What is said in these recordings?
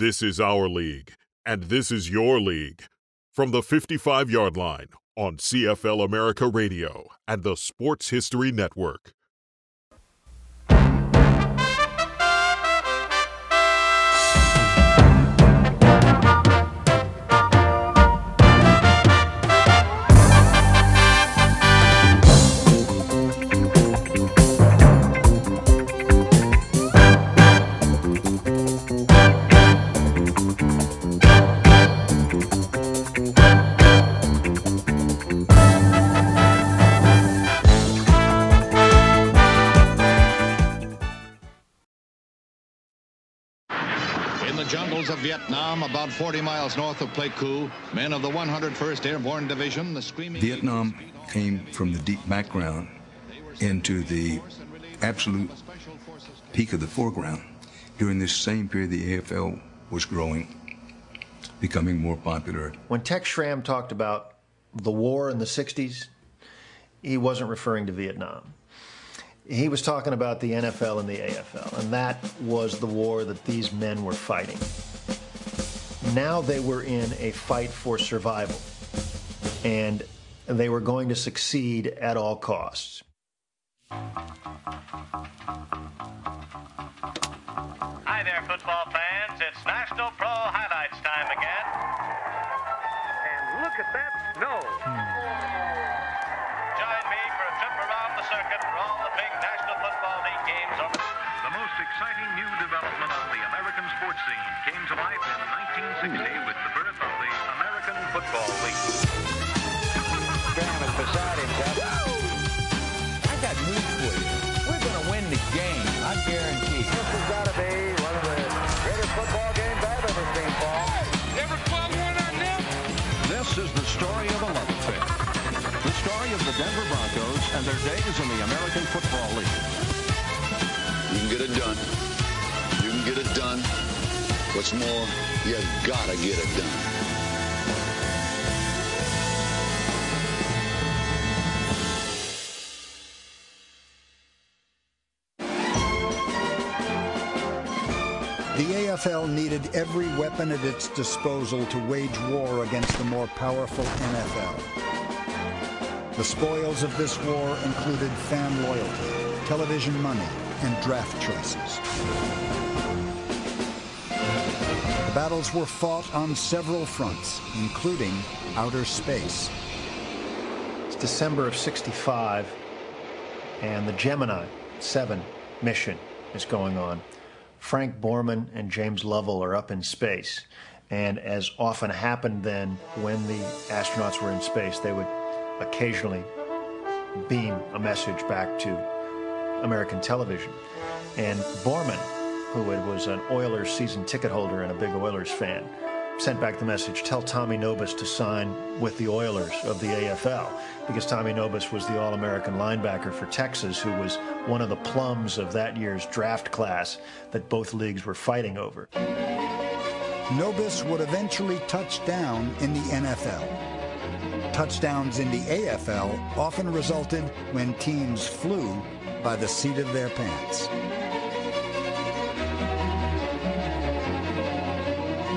This is our league, and this is your league. From the 55 yard line on CFL America Radio and the Sports History Network. Of Vietnam, about 40 miles north of Pleiku, men of the 101st Airborne Division, the Screaming... Vietnam came from the deep background into the absolute peak of the foreground. During this same period, the AFL was growing, becoming more popular. When Tex Schramm talked about the war in the 60s, he wasn't referring to Vietnam. He was talking about the NFL and the AFL, and that was the war that these men were fighting. Now they were in a fight for survival, and they were going to succeed at all costs. Hi there, football fans. It's National Pro Highlights time again. And look at that snow. Join me for a trip around the circuit for all the big National Football League games on the The most exciting new development on the American sports scene came to life in 1960 with the birth of the American Football League. Graham beside himself. I got news for you. We're going to win the game. I guarantee. This has got to be one of the greatest football games I've ever seen, Paul. Ever club one on them? This is the story of a love affair. The story of the Denver Broncos and their days in the American Football League. You can get it done. You can get it done. What's more, you gotta get it done. The AFL needed every weapon at its disposal to wage war against the more powerful NFL. The spoils of this war included fan loyalty, television money, and draft choices. The battles were fought on several fronts, including outer space. It's December of 65, and the Gemini 7 mission is going on. Frank Borman and James Lovell are up in space. And as often happened then, when the astronauts were in space, they would occasionally beam a message back to American television. And Borman, who was an Oilers season ticket holder and a big Oilers fan, sent back the message tell Tommy Nobis to sign with the Oilers of the AFL because Tommy Nobis was the All American linebacker for Texas, who was one of the plums of that year's draft class that both leagues were fighting over. Nobis would eventually touch down in the NFL. Touchdowns in the AFL often resulted when teams flew by the seat of their pants.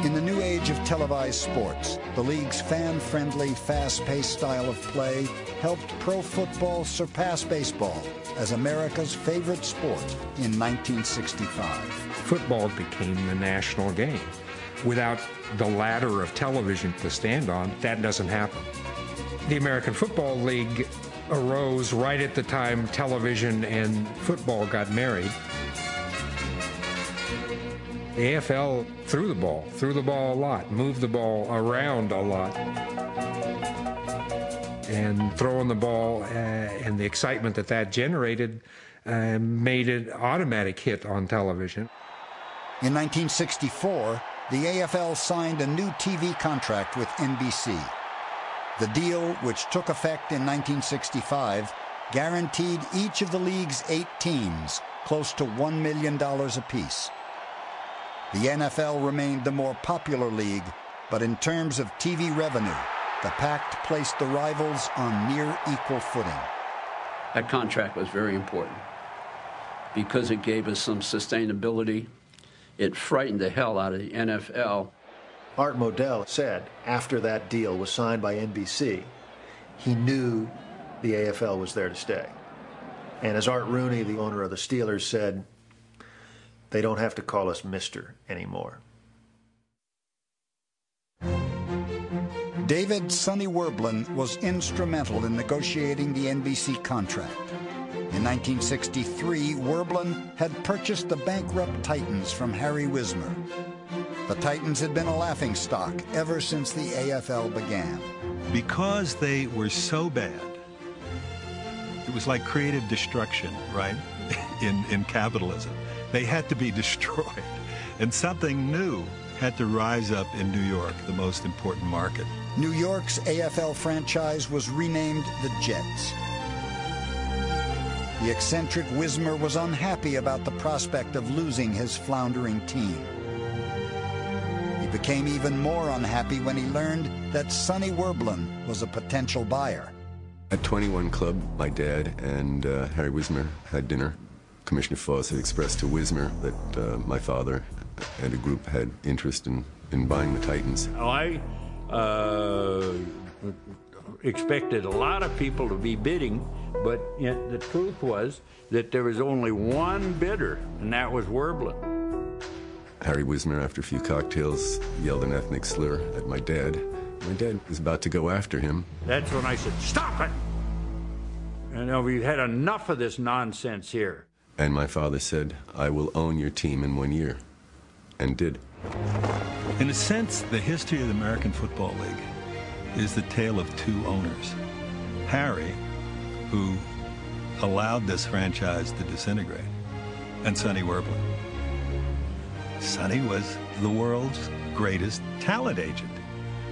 In the new age of televised sports, the league's fan-friendly, fast-paced style of play helped pro football surpass baseball as America's favorite sport in 1965. Football became the national game. Without the ladder of television to stand on, that doesn't happen. The American Football League arose right at the time television and football got married. The AFL threw the ball, threw the ball a lot, moved the ball around a lot. And throwing the ball uh, and the excitement that that generated uh, made it automatic hit on television. In 1964, the AFL signed a new TV contract with NBC. The deal, which took effect in 1965, guaranteed each of the league's eight teams close to $1 million apiece. The NFL remained the more popular league, but in terms of TV revenue, the pact placed the rivals on near equal footing. That contract was very important because it gave us some sustainability. it frightened the hell out of the NFL. Art Modell said after that deal was signed by NBC, he knew the AFL was there to stay. And as Art Rooney, the owner of the Steelers, said, they don't have to call us Mister anymore. David Sonny Werblin was instrumental in negotiating the NBC contract. In 1963, Werblin had purchased the bankrupt Titans from Harry Wismer. The Titans had been a laughingstock ever since the AFL began. Because they were so bad, it was like creative destruction, right? in, in capitalism. They had to be destroyed. And something new had to rise up in New York, the most important market. New York's AFL franchise was renamed the Jets. The eccentric Wismer was unhappy about the prospect of losing his floundering team. He became even more unhappy when he learned that Sonny Werblin was a potential buyer. At 21 Club, my dad and uh, Harry Wismer had dinner. Commissioner Foss had expressed to Wismer that uh, my father and a group had interest in, in buying the Titans. I uh, expected a lot of people to be bidding, but yet the truth was that there was only one bidder, and that was Werblin. Harry Wismer, after a few cocktails, yelled an ethnic slur at my dad. My dad was about to go after him. That's when I said, Stop it! You know, we've had enough of this nonsense here. And my father said, I will own your team in one year. And did. In a sense, the history of the American Football League is the tale of two owners. Harry, who allowed this franchise to disintegrate, and Sonny Werblin. Sonny was the world's greatest talent agent.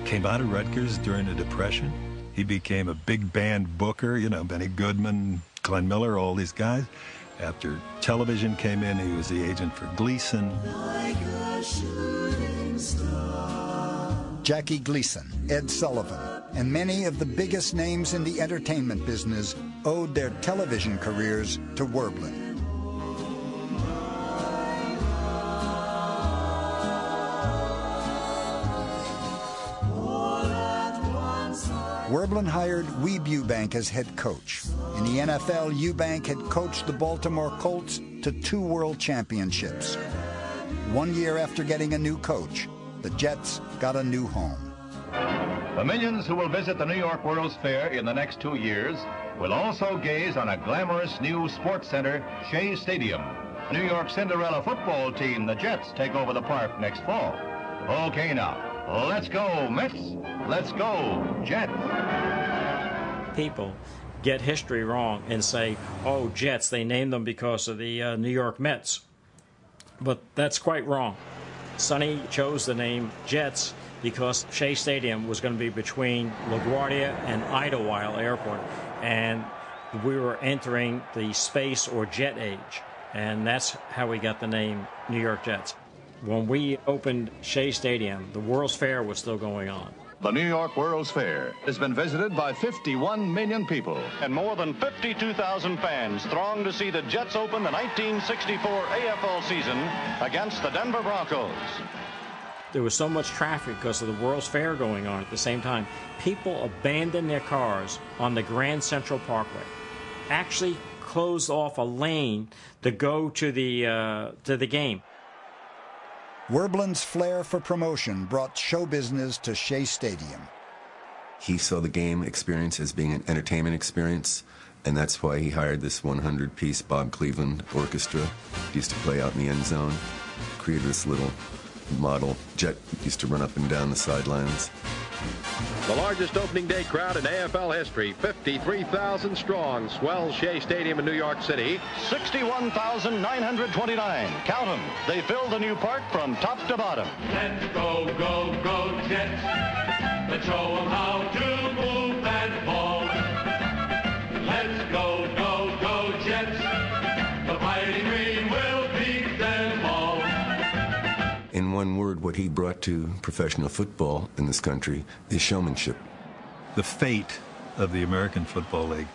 Came out of Rutgers during the Depression. He became a big band booker, you know, Benny Goodman, Glenn Miller, all these guys. After television came in, he was the agent for Gleason. Like Jackie Gleason, Ed Sullivan, and many of the biggest names in the entertainment business owed their television careers to Werblin. Werblin hired Weeb Ewbank as head coach. In the NFL, Ewbank had coached the Baltimore Colts to two world championships. One year after getting a new coach, the Jets got a new home. The millions who will visit the New York World's Fair in the next two years will also gaze on a glamorous new sports center, Shea Stadium. New York Cinderella football team, the Jets, take over the park next fall. Okay, now, let's go, Mets. Let's go, Jets. People get history wrong and say, oh, Jets, they named them because of the uh, New York Mets. But that's quite wrong. Sonny chose the name Jets because Shea Stadium was going to be between LaGuardia and Idlewild Airport. And we were entering the space or jet age. And that's how we got the name New York Jets. When we opened Shea Stadium, the World's Fair was still going on. The New York World's Fair has been visited by 51 million people. And more than 52,000 fans throng to see the Jets open the 1964 AFL season against the Denver Broncos. There was so much traffic because of the World's Fair going on at the same time. People abandoned their cars on the Grand Central Parkway. Actually closed off a lane to go to the uh, to the game. Werblin's flair for promotion brought show business to Shea Stadium. He saw the game experience as being an entertainment experience, and that's why he hired this 100 piece Bob Cleveland orchestra. He used to play out in the end zone, created this little model jet, used to run up and down the sidelines. The largest opening day crowd in AFL history, 53,000 strong, swells Shea Stadium in New York City. 61,929. Count them. They fill the new park from top to bottom. Let's go, go, go, Jets. Let's show them how to move what he brought to professional football in this country is showmanship. The fate of the American Football League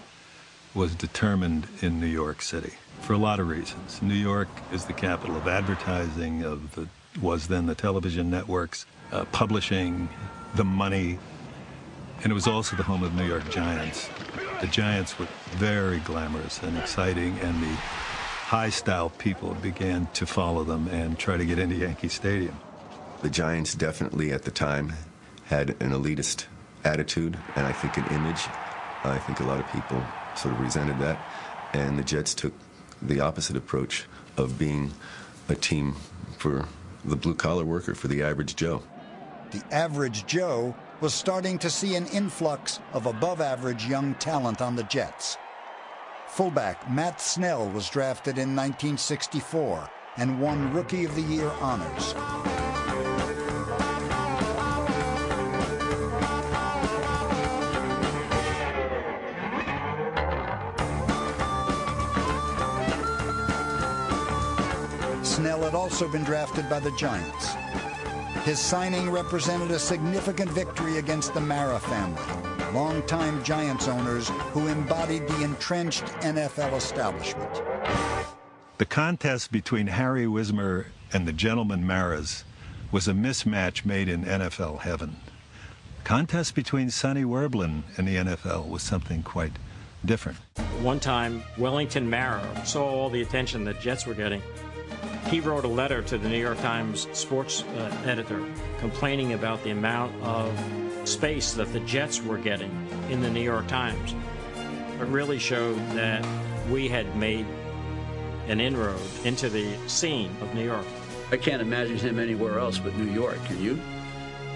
was determined in New York City. for a lot of reasons. New York is the capital of advertising, of the was then the television networks, uh, publishing, the money, and it was also the home of New York Giants. The Giants were very glamorous and exciting, and the high-style people began to follow them and try to get into Yankee Stadium. The Giants definitely at the time had an elitist attitude and I think an image. I think a lot of people sort of resented that. And the Jets took the opposite approach of being a team for the blue collar worker, for the average Joe. The average Joe was starting to see an influx of above average young talent on the Jets. Fullback Matt Snell was drafted in 1964 and won Rookie of the Year honors. Snell had also been drafted by the Giants. His signing represented a significant victory against the Mara family, longtime Giants owners who embodied the entrenched NFL establishment. The contest between Harry Wismer and the gentleman Maras was a mismatch made in NFL heaven. Contest between Sonny Werblin and the NFL was something quite different. One time, Wellington Mara saw all the attention that Jets were getting. He wrote a letter to the New York Times sports uh, editor complaining about the amount of space that the Jets were getting in the New York Times. It really showed that we had made an inroad into the scene of New York. I can't imagine him anywhere else but New York. Can you?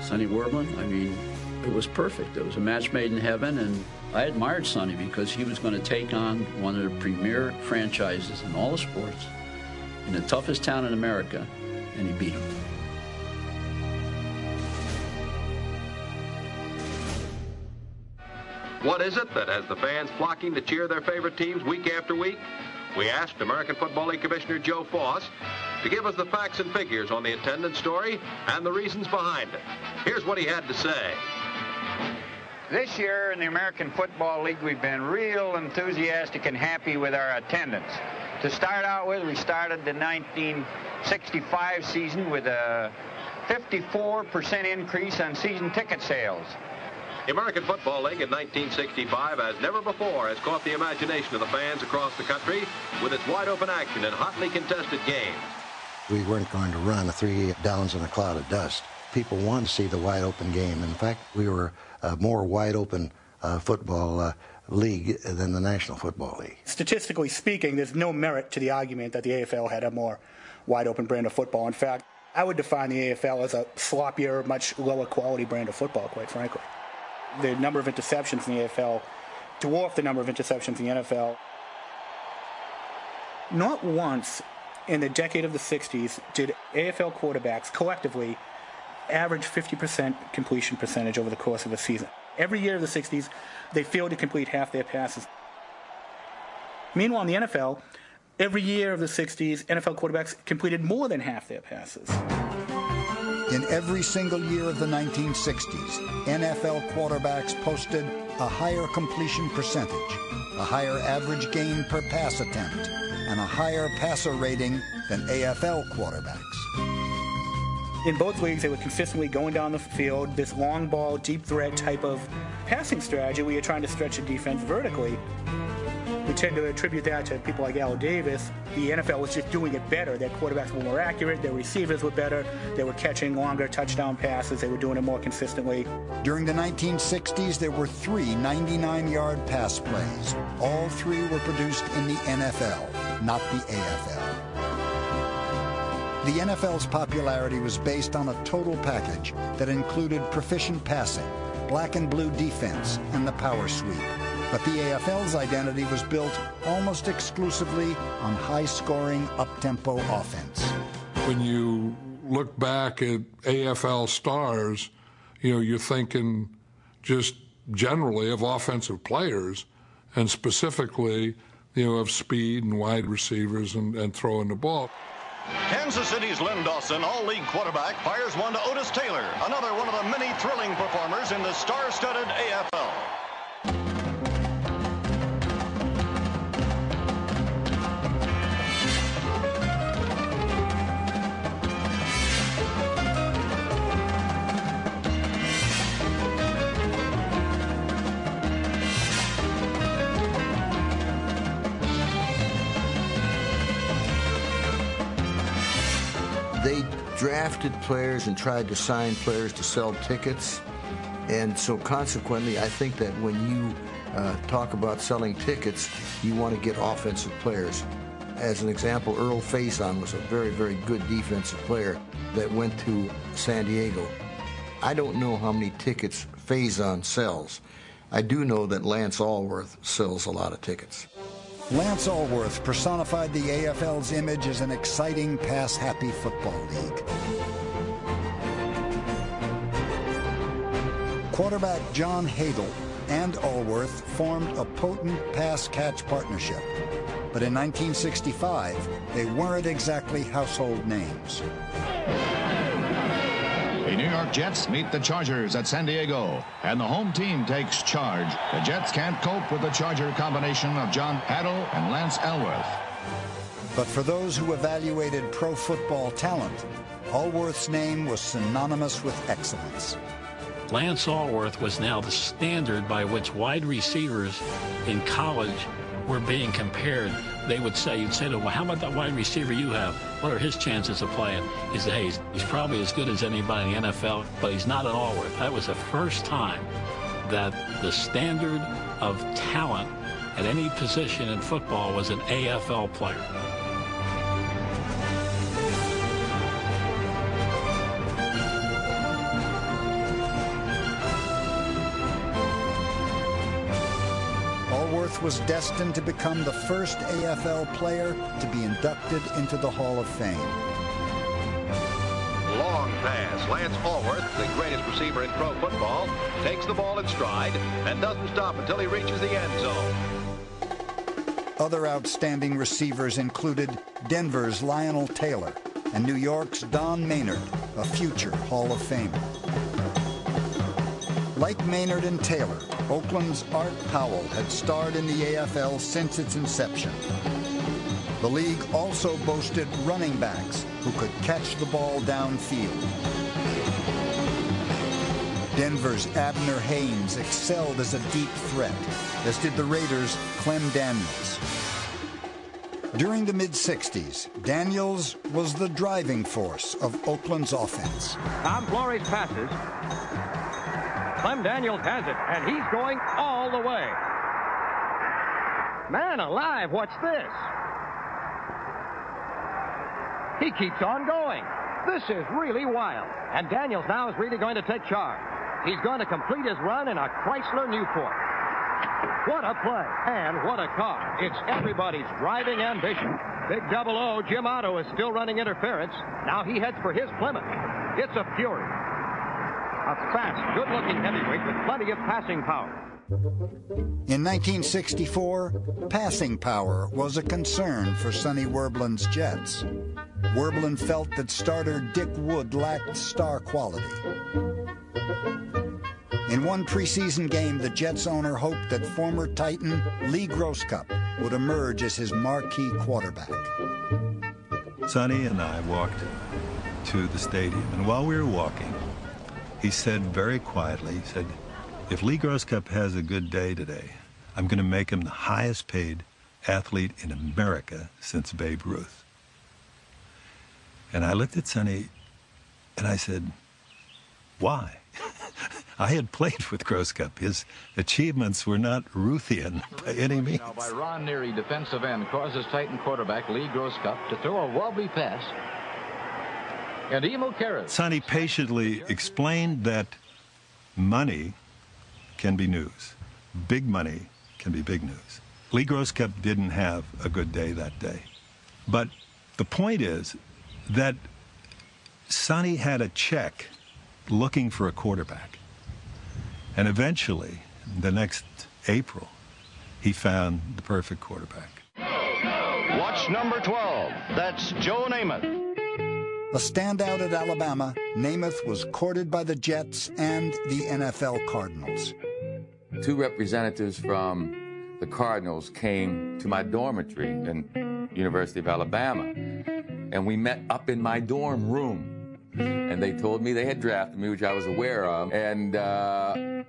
Sonny Werblin? I mean, it was perfect. It was a match made in heaven, and I admired Sonny because he was going to take on one of the premier franchises in all the sports in the toughest town in America, and he beat him. What is it that has the fans flocking to cheer their favorite teams week after week? We asked American Football League Commissioner Joe Foss to give us the facts and figures on the attendance story and the reasons behind it. Here's what he had to say. This year in the American Football League, we've been real enthusiastic and happy with our attendance. To start out with, we started the 1965 season with a 54% increase on season ticket sales. The American Football League in 1965, as never before, has caught the imagination of the fans across the country with its wide-open action and hotly contested games. We weren't going to run three downs in a cloud of dust. People wanted to see the wide-open game. In fact, we were a more wide-open uh, football uh, league than the National Football League. Statistically speaking, there's no merit to the argument that the AFL had a more wide-open brand of football. In fact, I would define the AFL as a sloppier, much lower quality brand of football, quite frankly the number of interceptions in the AFL dwarf the number of interceptions in the NFL. Not once in the decade of the 60s did AFL quarterbacks collectively average 50% completion percentage over the course of a season. Every year of the 60s, they failed to complete half their passes. Meanwhile, in the NFL, every year of the 60s, NFL quarterbacks completed more than half their passes. In every single year of the 1960s, NFL quarterbacks posted a higher completion percentage, a higher average gain per pass attempt, and a higher passer rating than AFL quarterbacks. In both leagues, they were consistently going down the field, this long ball, deep threat type of passing strategy where you're trying to stretch the defense vertically. We tend to attribute that to people like Al Davis. The NFL was just doing it better. Their quarterbacks were more accurate, their receivers were better, they were catching longer touchdown passes, they were doing it more consistently. During the 1960s, there were three 99 yard pass plays. All three were produced in the NFL, not the AFL. The NFL's popularity was based on a total package that included proficient passing, black and blue defense, and the power sweep. But the AFL's identity was built almost exclusively on high-scoring, up-tempo offense. When you look back at AFL stars, you know, you're thinking just generally of offensive players and specifically, you know, of speed and wide receivers and, and throwing the ball. Kansas City's Len Dawson, all-league quarterback, fires one to Otis Taylor, another one of the many thrilling performers in the star-studded AFL. Drafted players and tried to sign players to sell tickets. And so consequently, I think that when you uh, talk about selling tickets, you want to get offensive players. As an example, Earl Faison was a very, very good defensive player that went to San Diego. I don't know how many tickets Faison sells. I do know that Lance Alworth sells a lot of tickets. Lance Alworth personified the AFL's image as an exciting, pass-happy football league. Quarterback John Hadl and Alworth formed a potent pass-catch partnership. But in 1965, they weren't exactly household names. The New York Jets meet the Chargers at San Diego, and the home team takes charge. The Jets can't cope with the Charger combination of John Hadl and Lance Alworth. But for those who evaluated pro football talent, Alworth's name was synonymous with excellence. Lance Alworth was now the standard by which wide receivers in college were being compared. They would say, you'd say to them, well, how about that wide receiver you have? What are his chances of playing? He said, hey, he's, he's probably as good as anybody in the NFL, but he's not an Alworth. That was the first time that the standard of talent at any position in football was an AFL player. Was destined to become the first AFL player to be inducted into the Hall of Fame. Long pass. Lance Alworth, the greatest receiver in pro football, takes the ball in stride and doesn't stop until he reaches the end zone. Other outstanding receivers included Denver's Lionel Taylor and New York's Don Maynard, a future Hall of Famer. Like Maynard and Taylor, Oakland's Art Powell had starred in the AFL since its inception. The league also boasted running backs who could catch the ball downfield. Denver's Abner Haynes excelled as a deep threat, as did the Raiders' Clem Daniels. During the mid-60s, Daniels was the driving force of Oakland's offense. Tom Flores passes. Clem Daniels has it, and he's going all the way. Man alive, what's this? He keeps on going. This is really wild. And Daniels now is really going to take charge. He's going to complete his run in a Chrysler Newport. What a play, and what a car. It's everybody's driving ambition. Big double O, Jim Otto is still running interference. Now he heads for his Plymouth. It's a Fury. A fast, good-looking heavyweight with plenty of passing power. In 1964, passing power was a concern for Sonny Werblin's Jets. Werblin felt that starter Dick Wood lacked star quality. In one preseason game, the Jets owner hoped that former Titan Lee Grosscup would emerge as his marquee quarterback. Sonny and I walked to the stadium, and while we were walking, he said very quietly, he said, if Lee Grosscup has a good day today, I'm going to make him the highest paid athlete in America since Babe Ruth. And I looked at Sonny and I said, why? I had played with Grosscup. His achievements were not Ruthian by any means. Now by Ron Nery, defensive end, causes Titan quarterback Lee Grosscup to throw a wobbly pass. And Emil Karas. Sonny patiently explained that money can be news. Big money can be big news. Lee Grosscup didn't have a good day that day. But the point is that Sonny had a check looking for a quarterback. And eventually, the next April, he found the perfect quarterback. Watch number 12. That's Joe Namath. A standout at Alabama, Namath was courted by the Jets and the NFL Cardinals. Two representatives from the Cardinals came to my dormitory in University of Alabama, and we met up in my dorm room. And they told me they had drafted me, which I was aware of, and uh,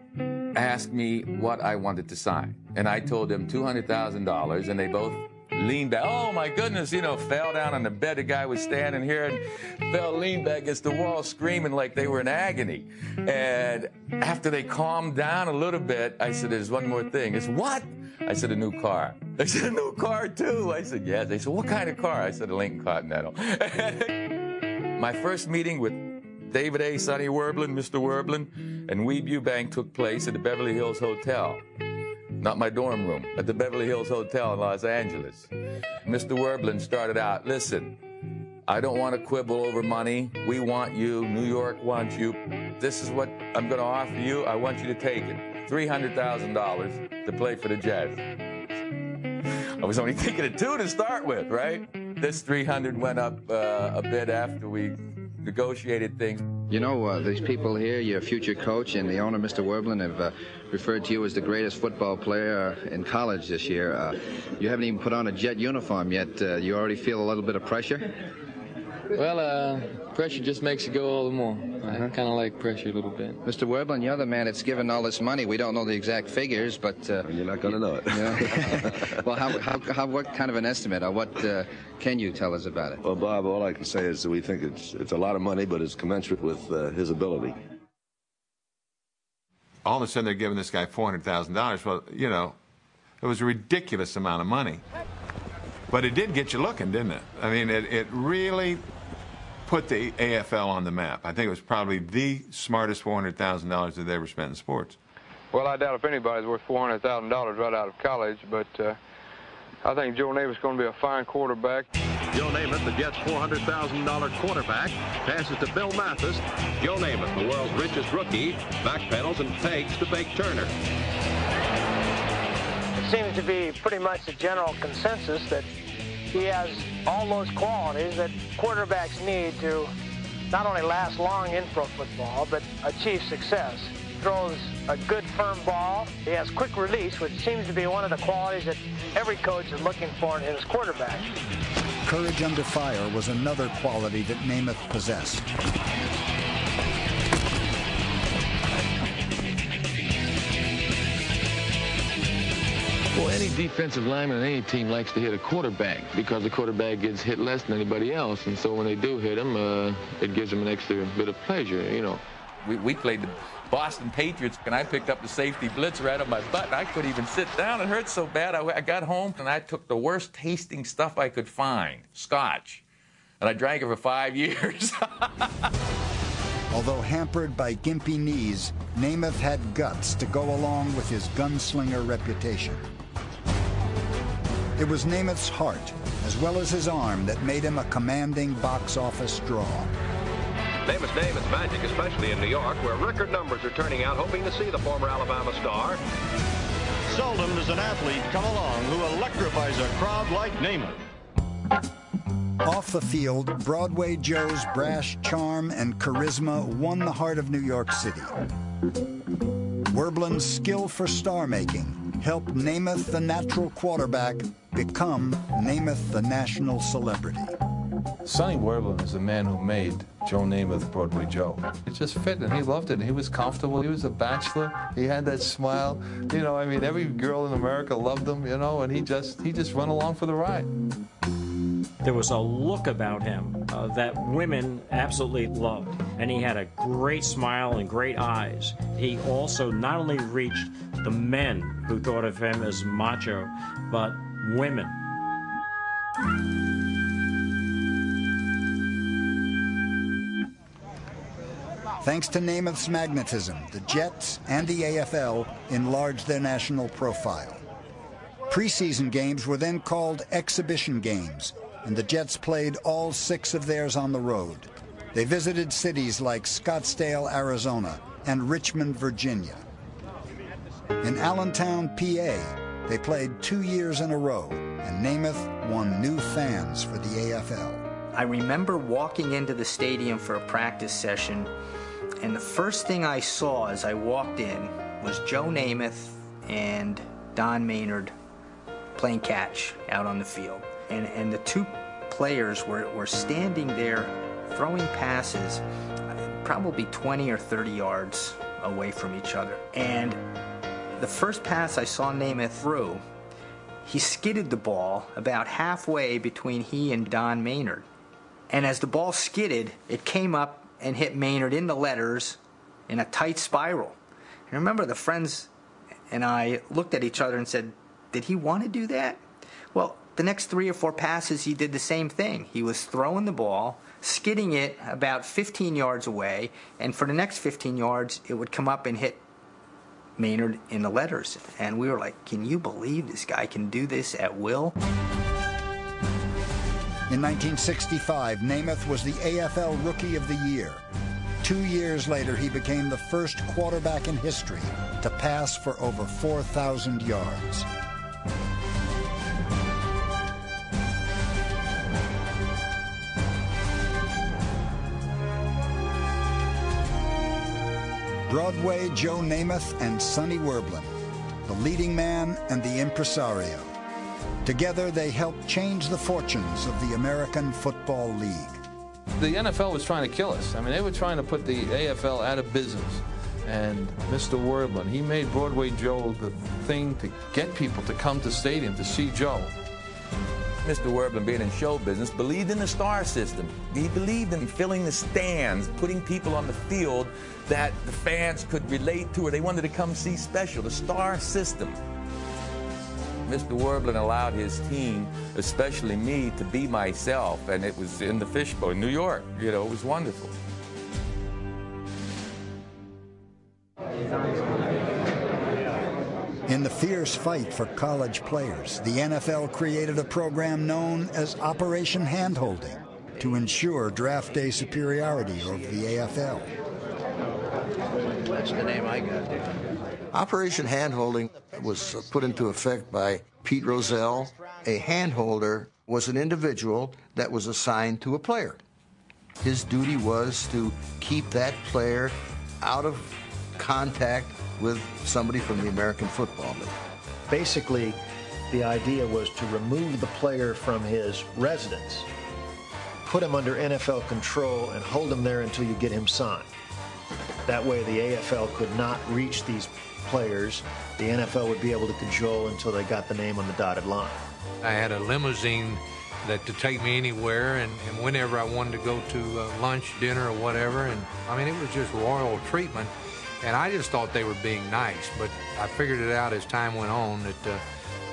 asked me what I wanted to sign. And I told them $200,000, and they both leaned back. Oh my goodness, you know, fell down on the bed. The guy was standing here and fell, leaned back against the wall, screaming like they were in agony. And after they calmed down a little bit, I said, There's one more thing. It's what? I said, A new car. They said, A new car too. I said, Yeah. They said, What kind of car? I said, A Lincoln Continental. My first meeting with David A. Sonny Werblin, Mr. Werblin, and Weeb Ewbank took place at the Beverly Hills Hotel. Not my dorm room, at the Beverly Hills Hotel in Los Angeles. Mr. Werblin started out, listen, I don't want to quibble over money. We want you. New York wants you. This is what I'm going to offer you. I want you to take it. $300,000 to play for the Jazz. I was only thinking of two to start with, right? This 300 went up uh, a bit after we negotiated things. You know, uh, these people here, your future coach and the owner, Mr. Werblin, have uh, referred to you as the greatest football player in college this year. Uh, you haven't even put on a jet uniform yet. Uh, you already feel a little bit of pressure? Well, uh, pressure just makes it go all the more. I kind of like pressure a little bit. Mr. Werblin, you're the man that's given all this money. We don't know the exact figures, but... Uh, You're not going to know it. yeah. well, how, how, how, what kind of an estimate, or what uh, can you tell us about it? Well, Bob, all I can say is that we think it's, it's a lot of money, but it's commensurate with uh, his ability. all of a sudden they're giving this guy $400,000. Well, you know, it was a ridiculous amount of money. But it did get you looking, didn't it? I mean, it, it really put the AFL on the map. I think it was probably the smartest $400,000 that they ever spent in sports. Well, I doubt if anybody's worth $400,000 right out of college, but uh, I think Joe Namath's going to be a fine quarterback. Joe Namath, the Jets' $400,000 quarterback, passes to Bill Mathis. Joe Namath, the world's richest rookie, backpedals and fakes to Bake Turner. It seems to be pretty much the general consensus that he has all those qualities that quarterbacks need to not only last long in pro football, but achieve success. He Throws a good firm ball. He has quick release, which seems to be one of the qualities that every coach is looking for in his quarterback. Courage under fire was another quality that Namath possessed. Well, any defensive lineman on any team likes to hit a quarterback because the quarterback gets hit less than anybody else. And so when they do hit him, uh, it gives them an extra bit of pleasure, you know. We, we played the Boston Patriots, and I picked up the safety blitz right on my butt, and I couldn't even sit down. It hurt so bad. I, I got home, and I took the worst tasting stuff I could find, scotch. And I drank it for five years. Although hampered by gimpy knees, Namath had guts to go along with his gunslinger reputation. It was Namath's heart, as well as his arm, that made him a commanding box office draw. Namath's name is magic, especially in New York, where record numbers are turning out hoping to see the former Alabama star. Seldom does an athlete come along who electrifies a crowd like Namath. Off the field, Broadway Joe's brash charm and charisma won the heart of New York City. Werblin's skill for star making helped Namath, the natural quarterback, become Namath, the national celebrity. Sonny Werblin is the man who made Joe Namath Broadway Joe. It just fit, and he loved it. And he was comfortable. He was a bachelor. He had that smile. You know, I mean, every girl in America loved him. You know, and he just he just went along for the ride. There was a look about him uh, that women absolutely loved, and he had a great smile and great eyes. He also not only reached the men who thought of him as macho, but women. Thanks to Namath's magnetism, the Jets and the AFL enlarged their national profile. Preseason games were then called exhibition games, and the Jets played all six of theirs on the road. They visited cities like Scottsdale, Arizona, and Richmond, Virginia. In Allentown, PA, they played two years in a row, and Namath won new fans for the AFL. I remember walking into the stadium for a practice session, and the first thing I saw as I walked in was Joe Namath and Don Maynard playing catch out on the field. And, and the two players were, were standing there throwing passes probably 20 or 30 yards away from each other. And the first pass I saw Namath threw, he skidded the ball about halfway between he and Don Maynard. And as the ball skidded, it came up and hit Maynard in the letters in a tight spiral. And remember, the friends and I looked at each other and said, Did he want to do that? Well, the next three or four passes, he did the same thing. He was throwing the ball, skidding it about 15 yards away, and for the next 15 yards, it would come up and hit Maynard in the letters. And we were like, Can you believe this guy can do this at will? In 1965, Namath was the AFL Rookie of the Year. Two years later, he became the first quarterback in history to pass for over 4,000 yards. Broadway Joe Namath and Sonny Werblin, the leading man and the impresario. Together, they helped change the fortunes of the American Football League. The NFL was trying to kill us. I mean, they were trying to put the AFL out of business. And Mr. Werblin, he made Broadway Joe the thing to get people to come to stadium to see Joe. Mr. Werblin, being in show business, believed in the star system. He believed in filling the stands, putting people on the field that the fans could relate to or they wanted to come see special, the star system. Mr. Werblin allowed his team, especially me, to be myself, and it was in the Fishbowl in New York. You know, it was wonderful. In the fierce fight for college players, the NFL created a program known as Operation Handholding to ensure draft day superiority over the AFL. That's the name I got. Operation Handholding was put into effect by Pete Rozelle. A handholder was an individual that was assigned to a player. His duty was to keep that player out of contact with somebody from the American Football League. Basically, the idea was to remove the player from his residence, put him under NFL control, and hold him there until you get him signed. That way, the AFL could not reach these players. The NFL would be able to control until they got the name on the dotted line. I had a limousine that to take me anywhere and, and whenever I wanted to go to uh, lunch, dinner, or whatever. And I mean, it was just royal treatment. And I just thought they were being nice, but I figured it out as time went on that, uh,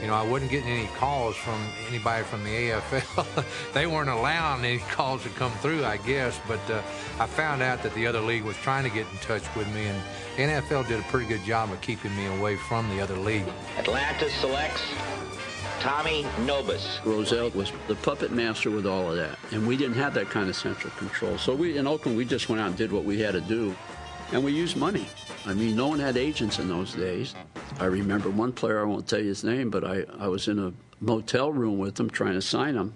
you know, I wasn't getting any calls from anybody from the AFL. they weren't allowing any calls to come through, I guess, but uh, I found out that the other league was trying to get in touch with me, and NFL did a pretty good job of keeping me away from the other league. Atlanta selects Tommy Nobis. Rozelle was the puppet master with all of that, and we didn't have that kind of central control. So we in Oakland, we just went out and did what we had to do and we used money. I mean, no one had agents in those days. I remember one player, I won't tell you his name, but I, I was in a motel room with him trying to sign him,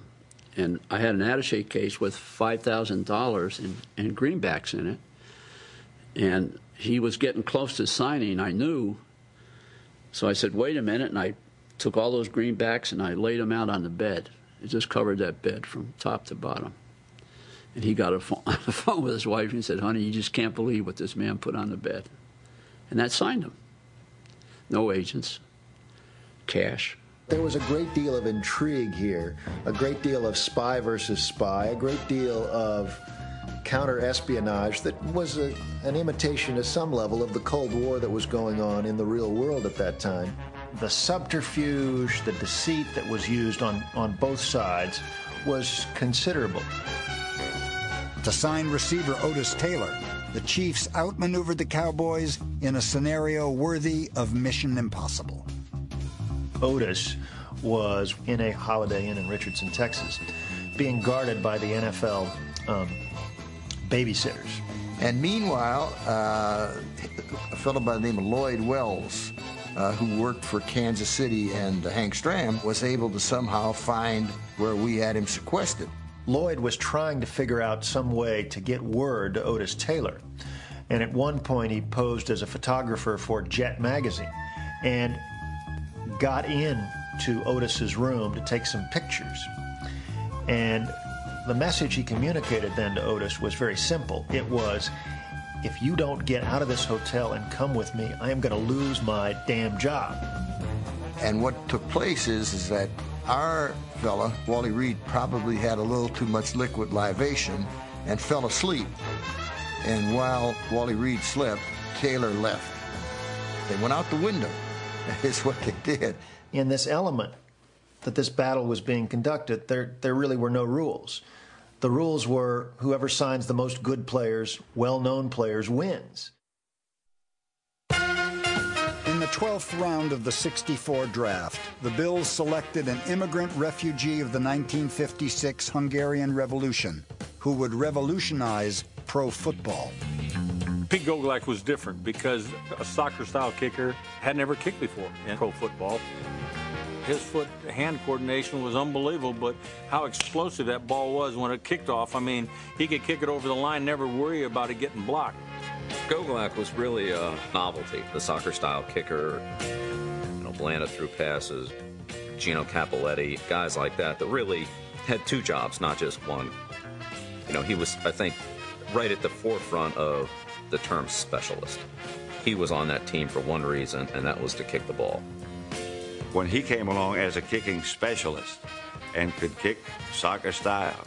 and I had an attache case with $5,000 in, in greenbacks in it. And he was getting close to signing, I knew. So I said, wait a minute, and I took all those greenbacks and I laid them out on the bed. It just covered that bed from top to bottom. And he got a phone, on the phone with his wife and said, Honey, you just can't believe what this man put on the bed. And that signed him. No agents, cash. There was a great deal of intrigue here, a great deal of spy versus spy, a great deal of counter espionage that was a, an imitation to some level of the Cold War that was going on in the real world at that time. The subterfuge, the deceit that was used on, on both sides was considerable. To sign receiver Otis Taylor, the Chiefs outmaneuvered the Cowboys in a scenario worthy of Mission Impossible. Otis was in a Holiday Inn in Richardson, Texas, being guarded by the NFL um, babysitters. And meanwhile, uh, a fellow by the name of Lloyd Wells, uh, who worked for Kansas City and uh, Hank Stram, was able to somehow find where we had him sequestered. Lloyd was trying to figure out some way to get word to Otis Taylor. And at one point, he posed as a photographer for Jet magazine and got in to Otis's room to take some pictures. And the message he communicated then to Otis was very simple. It was, if you don't get out of this hotel and come with me, I am going to lose my damn job. And what took place is, is that our fella, Wally Reed, probably had a little too much liquid libation and fell asleep. And while Wally Reed slept, Taylor left. They went out the window, is what they did. In this element that this battle was being conducted, there, there really were no rules. The rules were whoever signs the most good players, well known players, wins. In the 12th round of the 64 draft, the Bills selected an immigrant refugee of the 1956 Hungarian Revolution who would revolutionize pro football. Pete Gogolak was different because a soccer-style kicker had never kicked before in pro football. His foot-hand coordination was unbelievable, but how explosive that ball was when it kicked off. I mean, he could kick it over the line, never worry about it getting blocked. Gogolak was really a novelty, the soccer-style kicker, you know, Blanda threw passes, Gino Cappelletti, guys like that that really had two jobs, not just one. You know, he was, I think, right at the forefront of the term specialist. He was on that team for one reason, and that was to kick the ball. When he came along as a kicking specialist and could kick soccer style,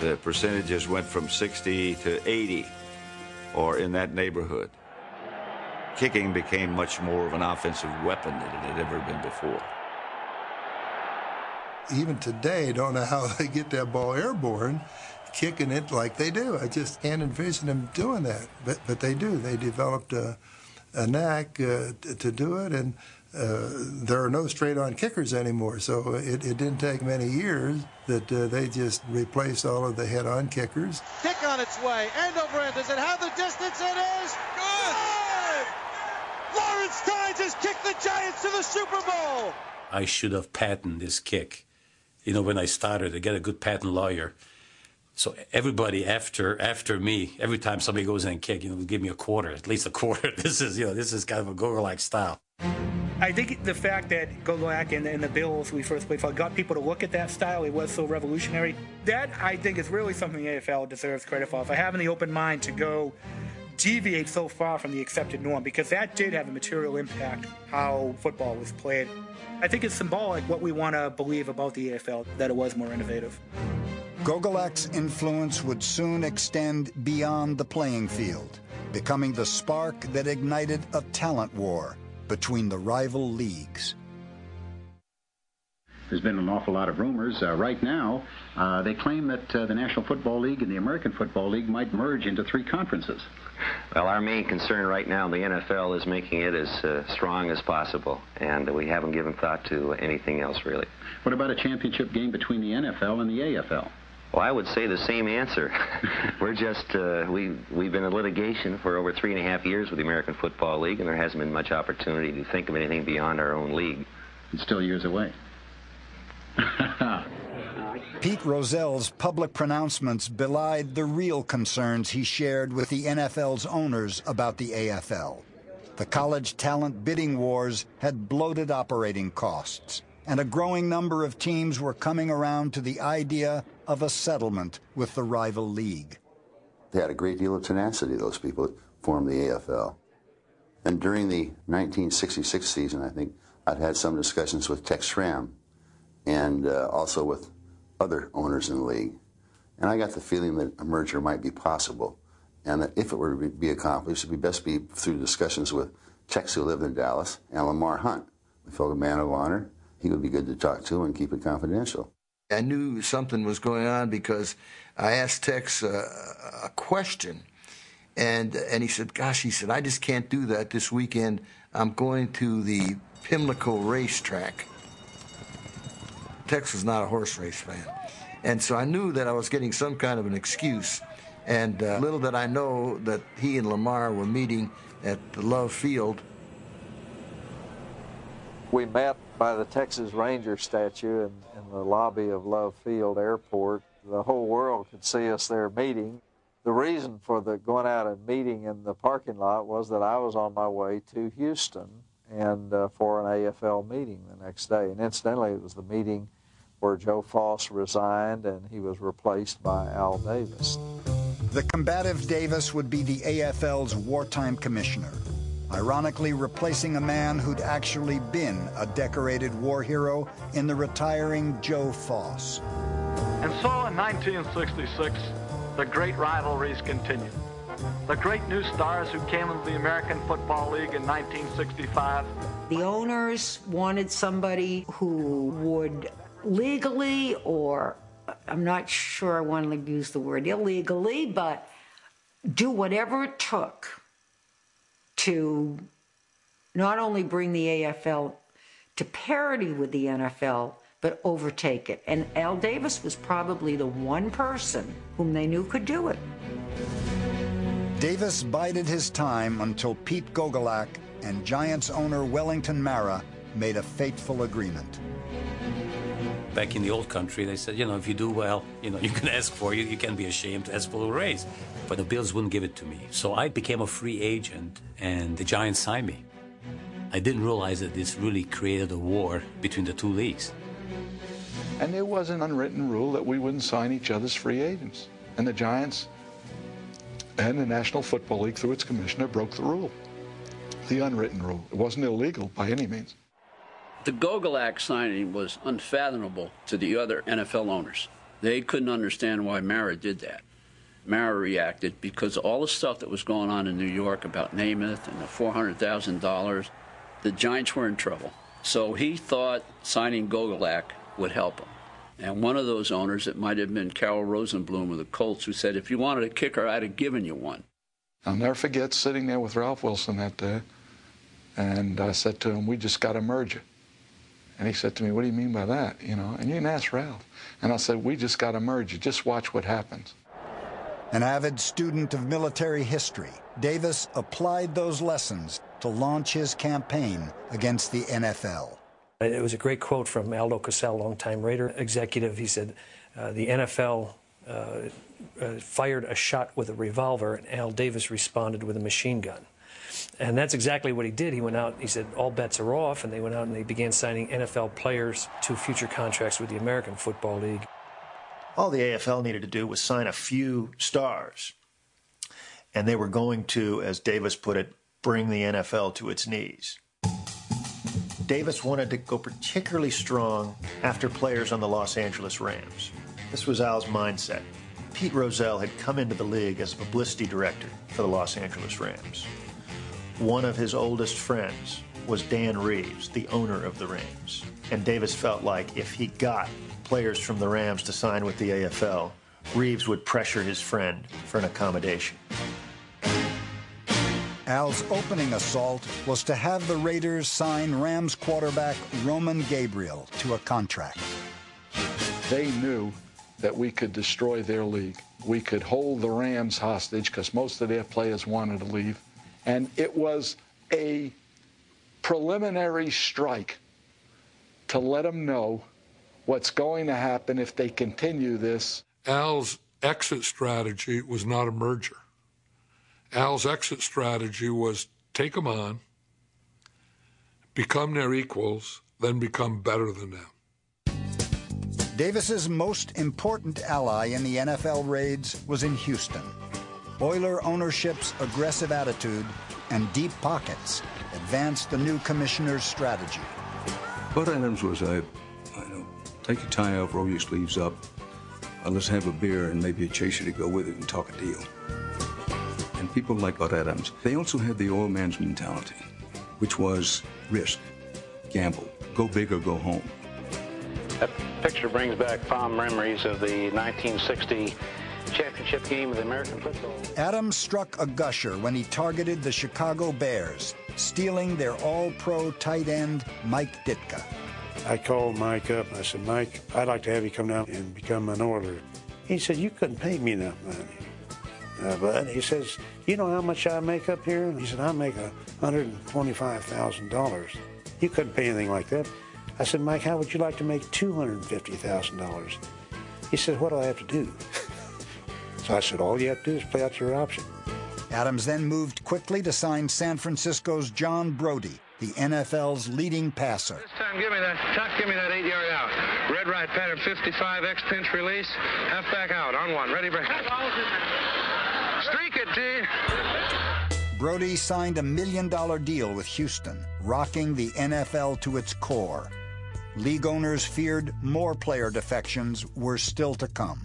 the percentages went from 60 to 80 or in that neighborhood. Kicking became much more of an offensive weapon than it had ever been before. Even today, don't know how they get that ball airborne, kicking it like they do. I just can't envision them doing that, but but they do. They developed a, a knack uh, to, do it, and there are no straight-on kickers anymore. So it, it didn't take many years that uh, they just replaced all of the head-on kickers. Kick on its way, end over end. Does it have the distance? It is good. Lawrence Tynes has kicked the Giants to the Super Bowl. I should have patented this kick. You know, when I started, I get a good patent lawyer. So everybody after after me, every time somebody goes in and kick, you know, give me a quarter, at least a quarter. This is you know, this is kind of a Gogolak style. I think the fact that Gogolak and, and the Bills we first played for got people to look at that style, it was so revolutionary. That I think is really something the AFL deserves credit for, for having the open mind to go deviate so far from the accepted norm, because that did have a material impact how football was played. I think it's symbolic what we want to believe about the AFL, that it was more innovative. Gogolak's influence would soon extend beyond the playing field, becoming the spark that ignited a talent war between the rival leagues. There's been an awful lot of rumors. Uh, right now, uh, they claim that uh, the National Football League and the American Football League might merge into three conferences. Well, our main concern right now in the NFL is making it as uh, strong as possible, and we haven't given thought to anything else really. What about a championship game between the NFL and the AFL? Well, I would say the same answer. We're just uh, we we've been in litigation for over three and a half years with the American Football League, and there hasn't been much opportunity to think of anything beyond our own league. It's still years away. Pete Rozelle's public pronouncements belied the real concerns he shared with the NFL's owners about the AFL. The college talent bidding wars had bloated operating costs, and a growing number of teams were coming around to the idea of a settlement with the rival league. They had a great deal of tenacity, those people that formed the AFL. And during the 1966 season, I think I'd had some discussions with Tex Schramm and uh, also with other owners in the league. And I got the feeling that a merger might be possible, and that if it were to be accomplished, it would best be through discussions with Tex, who lived in Dallas, and Lamar Hunt. Felt a man of honor. He would be good to talk to and keep it confidential. I knew something was going on because I asked Tex uh, a question, and and he said, "Gosh," he said, "I just can't do that this weekend. I'm going to the Pimlico racetrack." Tex was not a horse race fan, and so I knew that I was getting some kind of an excuse. And uh, little did I know that he and Lamar were meeting at the Love Field. We met by the Texas Ranger statue in, in the lobby of Love Field Airport. The whole world could see us there meeting. The reason for the going out and meeting in the parking lot was that I was on my way to Houston and uh, for an AFL meeting the next day. And incidentally, it was the meeting where Joe Foss resigned and he was replaced by Al Davis. The combative Davis would be the AFL's wartime commissioner. Ironically replacing a man who'd actually been a decorated war hero in the retiring Joe Foss. And so in 1966, the great rivalries continued. The great new stars who came into the American Football League in 1965. The owners wanted somebody who would legally, or I'm not sure I want to use the word illegally, but do whatever it took to not only bring the AFL to parity with the NFL, but overtake it. And Al Davis was probably the one person whom they knew could do it. Davis bided his time until Pete Gogolak and Giants owner Wellington Mara made a fateful agreement. Back in the old country, they said, you know, if you do well, you know, you can ask for it. You can't be ashamed to ask for a raise. But the Bills wouldn't give it to me. So I became a free agent, and the Giants signed me. I didn't realize that this really created a war between the two leagues. And there was an unwritten rule that we wouldn't sign each other's free agents. And the Giants and the National Football League, through its commissioner, broke the rule. The unwritten rule. It wasn't illegal by any means. The Gogolak signing was unfathomable to the other NFL owners. They couldn't understand why Mara did that. Mara reacted because all the stuff that was going on in New York about Namath and the $400,000, the Giants were in trouble. So he thought signing Gogolak would help him. And one of those owners, it might have been Carroll Rosenbloom of the Colts, who said, if you wanted a kicker, I'd have given you one. I'll never forget sitting there with Ralph Wilson that day, and I said to him, we just got to merge merger. And he said to me, what do you mean by that? You know, and you can ask Ralph. And I said, we just got a merger. Just watch what happens. An avid student of military history, Davis applied those lessons to launch his campaign against the NFL. It was a great quote from Al LoCasale, longtime Raider executive. He said, uh, The NFL uh, uh, fired a shot with a revolver, and Al Davis responded with a machine gun. And that's exactly what he did. He went out, he said, all bets are off, and they went out and they began signing NFL players to future contracts with the American Football League. All the AFL needed to do was sign a few stars. And they were going to, as Davis put it, bring the NFL to its knees. Davis wanted to go particularly strong after players on the Los Angeles Rams. This was Al's mindset. Pete Rozelle had come into the league as a publicity director for the Los Angeles Rams. One of his oldest friends was Dan Reeves, the owner of the Rams. And Davis felt like if he got players from the Rams to sign with the AFL, Reeves would pressure his friend for an accommodation. Al's opening assault was to have the Raiders sign Rams quarterback Roman Gabriel to a contract. They knew that we could destroy their league. We could hold the Rams hostage because most of their players wanted to leave. And it was a preliminary strike to let them know what's going to happen if they continue this. Al's exit strategy was not a merger. Al's exit strategy was take them on, become their equals, then become better than them. Davis's most important ally in the NFL raids was in Houston. Oiler ownership's aggressive attitude and deep pockets advanced the new commissioner's strategy. Bud Adams was a, I know, take your tie off, roll your sleeves up, uh, let's have a beer and maybe a chaser to go with it and talk a deal. And people like Bud Adams, they also had the oil man's mentality, which was risk, gamble, go big or go home. That picture brings back fond memories of the 1960 championship game of the American football. Adams struck a gusher when he targeted the Chicago Bears, stealing their all-pro tight end Mike Ditka. I called Mike up and I said, Mike, I'd like to have you come down and become an Oiler. He said, you couldn't pay me enough money. Uh, but he says, you know how much I make up here? He said, I make $125,000. You couldn't pay anything like that. I said, Mike, how would you like to make $250,000? He said, what do I have to do? so I said, all you have to do is play out your option. Adams then moved quickly to sign San Francisco's John Brodie, the NFL's leading passer. This time, give me that tuck, give me that eight-yard out. Red right pattern, 55 X pinch release, half back out on one, ready break. Streak it, G. Brodie signed a million dollar deal with Houston, rocking the NFL to its core. League owners feared more player defections were still to come.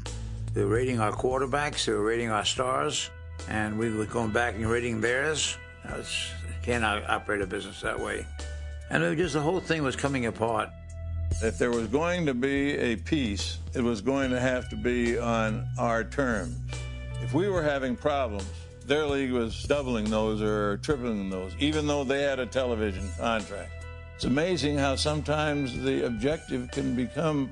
They were rating our quarterbacks, they were rating our stars, and we were going back and rating theirs. That's, can't operate a business that way. And it was just the whole thing was coming apart. If there was going to be a peace, it was going to have to be on our terms. If we were having problems, their league was doubling those or tripling those, even though they had a television contract. It's amazing how sometimes the objective can become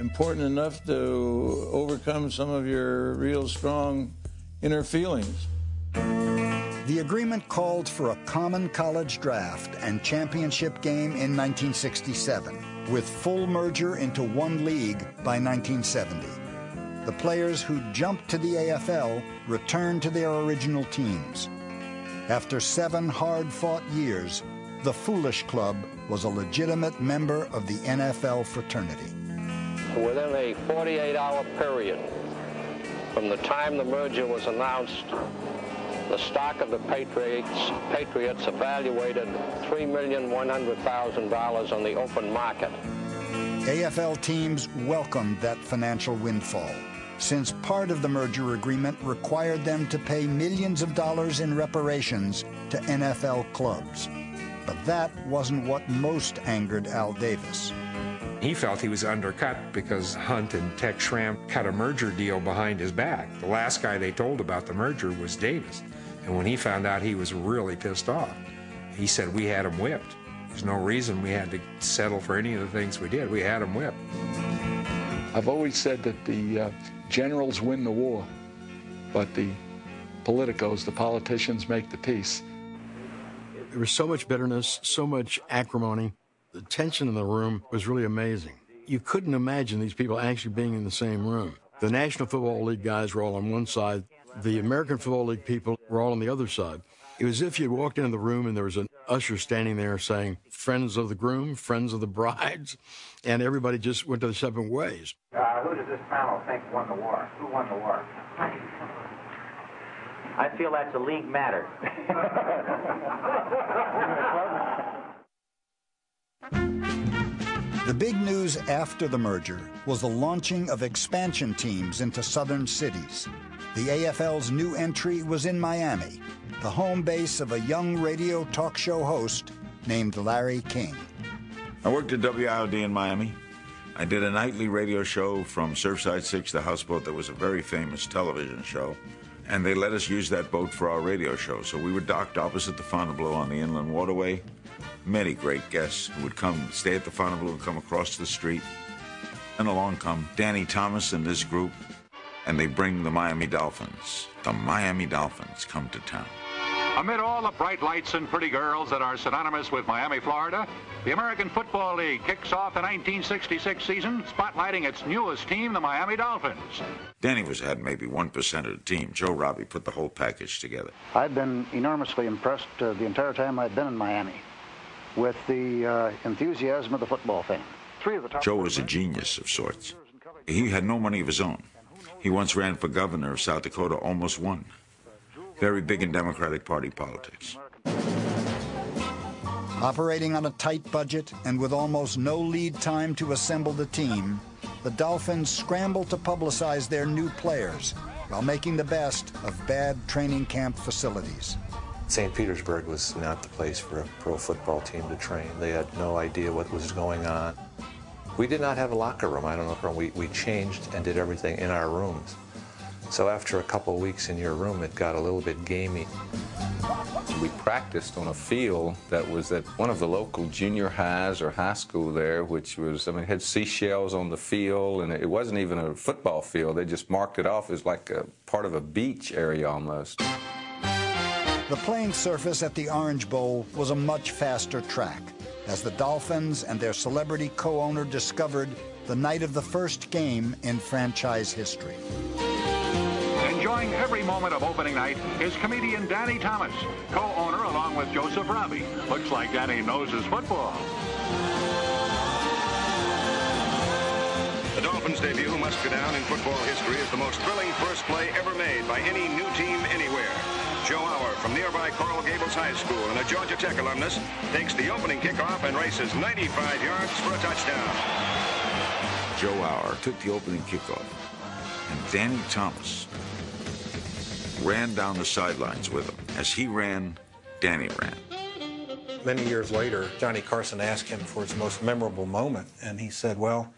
important enough to overcome some of your real strong inner feelings. The agreement called for a common college draft and championship game in 1967, with full merger into one league by 1970. The players who jumped to the AFL returned to their original teams. After seven hard-fought years, the Foolish Club was a legitimate member of the NFL fraternity. Within a 48-hour period from the time the merger was announced the stock of the Patriots, Patriots evaluated $3,100,000 on the open market. AFL teams welcomed that financial windfall, since part of the merger agreement required them to pay millions of dollars in reparations to NFL clubs. But that wasn't what most angered Al Davis. He felt he was undercut because Hunt and Tex Schramm cut a merger deal behind his back. The last guy they told about the merger was Davis. And when he found out, he was really pissed off. He said, We had him whipped. There's no reason we had to settle for any of the things we did. We had him whipped. I've always said that the uh, generals win the war, but the politicos, the politicians, make the peace. There was so much bitterness, so much acrimony. The tension in the room was really amazing. You couldn't imagine these people actually being in the same room. The National Football League guys were all on one side, the American Football League people were all on the other side. It was as if you walked into the room and there was an usher standing there saying, Friends of the groom, friends of the brides, and everybody just went to their separate ways. Uh, who does this panel think won the war? Who won the war? I feel that's a league matter. The big news after the merger was the launching of expansion teams into southern cities. The AFL's new entry was in Miami, the home base of a young radio talk show host named Larry King. I worked at WIOD in Miami. I did a nightly radio show from Surfside 6, the houseboat that was a very famous television show. And they let us use that boat for our radio show. So we were docked opposite the Fontainebleau on the inland waterway. Many great guests who would come stay at the Fontainebleau and come across the street. And along come Danny Thomas and this group and they bring the Miami Dolphins. The Miami Dolphins come to town. Amid all the bright lights and pretty girls that are synonymous with Miami, Florida, the American Football League kicks off the 1966 season, spotlighting its newest team, the Miami Dolphins. Danny was had maybe 1% of the team. Joe Robbie put the whole package together. I've been enormously impressed uh, the entire time I've been in Miami with the uh, enthusiasm of the football fan. Three of the top Joe was a genius of sorts. He had no money of his own. He once ran for governor of South Dakota, almost won. Very big in Democratic Party politics. Operating on a tight budget and with almost no lead time to assemble the team, the Dolphins scrambled to publicize their new players while making the best of bad training camp facilities. St. Petersburg was not the place for a pro football team to train. They had no idea what was going on. We did not have a locker room. I don't know. If We, we changed and did everything in our rooms. So after a couple weeks in your room, it got a little bit gamey. We practiced on a field that was at one of the local junior highs or high school there, which was, I mean, had seashells on the field, and it wasn't even a football field. They just marked it off as like a part of a beach area almost. The playing surface at the Orange Bowl was a much faster track as the Dolphins and their celebrity co-owner discovered the night of the first game in franchise history. Enjoying every moment of opening night is comedian Danny Thomas, co-owner along with Joseph Robbie. Looks like Danny knows his football. The Dolphins' debut must go down in football history as the most thrilling first play ever made by any new team anywhere. Joe Auer from nearby Coral Gables High School and a Georgia Tech alumnus takes the opening kickoff and races 95 yards for a touchdown. Joe Auer took the opening kickoff, and Danny Thomas ran down the sidelines with him. As he ran, Danny ran. Many years later, Johnny Carson asked him for his most memorable moment, and he said, Well,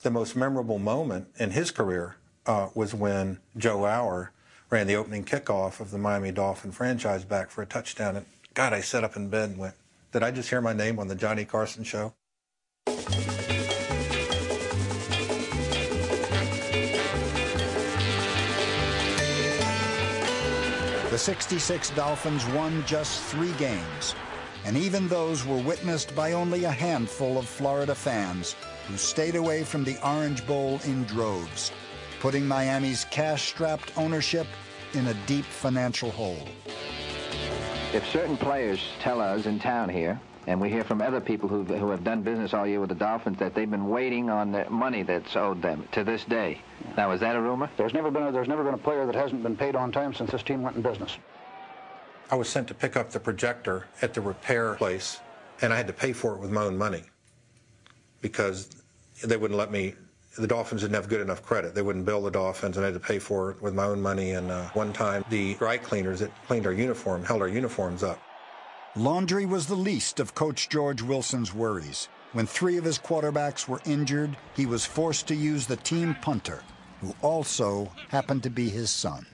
the most memorable moment in his career uh, was when Joe Auer ran the opening kickoff of the Miami Dolphin franchise back for a touchdown. And God, I sat up in bed and went, Did I just hear my name on the Johnny Carson show? The 66 Dolphins won just three games, and even those were witnessed by only a handful of Florida fans who stayed away from the Orange Bowl in droves, putting Miami's cash-strapped ownership in a deep financial hole. If certain players tell us in town here, and we hear from other people who who have done business all year with the Dolphins that they've been waiting on the money that's owed them to this day. Now, is that a rumor? There's never been a, there's never been a player that hasn't been paid on time since this team went in business. I was sent to pick up the projector at the repair place, and I had to pay for it with my own money because they wouldn't let me. The Dolphins didn't have good enough credit. They wouldn't bill the Dolphins, and I had to pay for it with my own money. And uh, one time, the dry cleaners that cleaned our uniform held our uniforms up. Laundry was the least of Coach George Wilson's worries. When three of his quarterbacks were injured, he was forced to use the team punter, who also happened to be his son.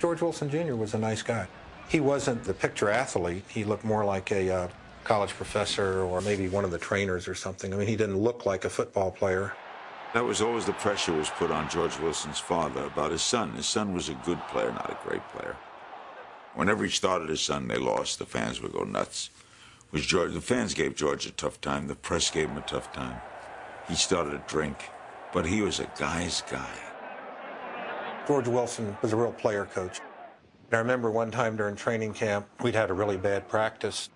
George Wilson Jr. was a nice guy. He wasn't the picture athlete. He looked more like a uh, college professor or maybe one of the trainers or something. I mean, he didn't look like a football player. That was always the pressure was put on George Wilson's father about his son. His son was a good player, not a great player. Whenever he started his son, they lost. The fans would go nuts. Was George? The fans gave George a tough time. The press gave him a tough time. He started to drink, but he was a guy's guy. George Wilson was a real player coach. I remember one time during training camp, we'd had a really bad practice,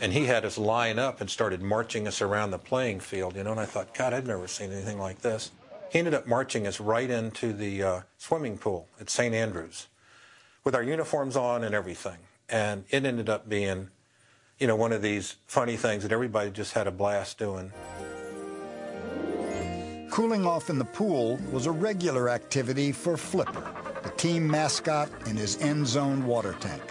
and he had us line up and started marching us around the playing field, you know, and I thought, God, I've never seen anything like this. He ended up marching us right into the uh, swimming pool at St. Andrews with our uniforms on and everything. And it ended up being, you know, one of these funny things that everybody just had a blast doing. Cooling off in the pool was a regular activity for Flipper, the team mascot in his end zone water tank.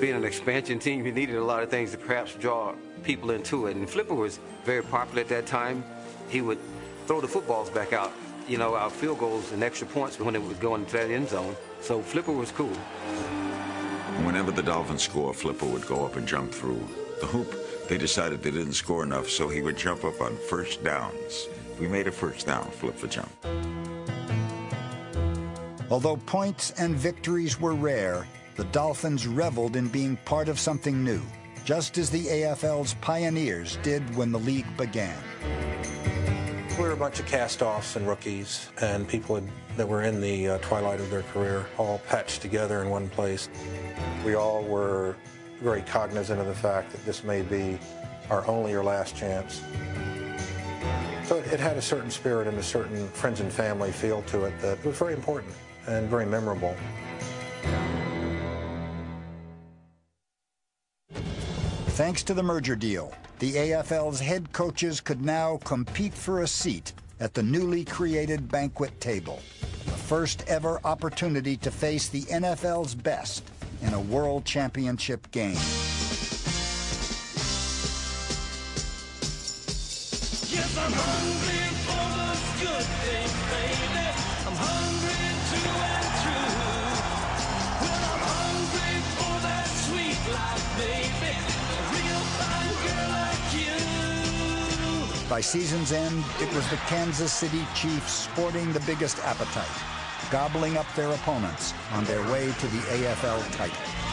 Being an expansion team, you needed a lot of things to perhaps draw people into it. And Flipper was very popular at that time. He would throw the footballs back out, you know, our field goals and extra points when it was going into that end zone. So Flipper was cool. Whenever the Dolphins score, Flipper would go up and jump through the hoop. They decided they didn't score enough, so he would jump up on first downs. We made a first down, Flipper the jump. Although points and victories were rare, the Dolphins reveled in being part of something new, just as the AFL's pioneers did when the league began. We were a bunch of cast-offs and rookies and people that were in the uh, twilight of their career, all patched together in one place. We all were very cognizant of the fact that this may be our only or last chance. So it, it had a certain spirit and a certain friends and family feel to it that was very important and very memorable. Thanks to the merger deal, the AFL's head coaches could now compete for a seat at the newly created banquet table, the first ever opportunity to face the NFL's best in a world championship game. By season's end, it was the Kansas City Chiefs sporting the biggest appetite, gobbling up their opponents on their way to the AFL title.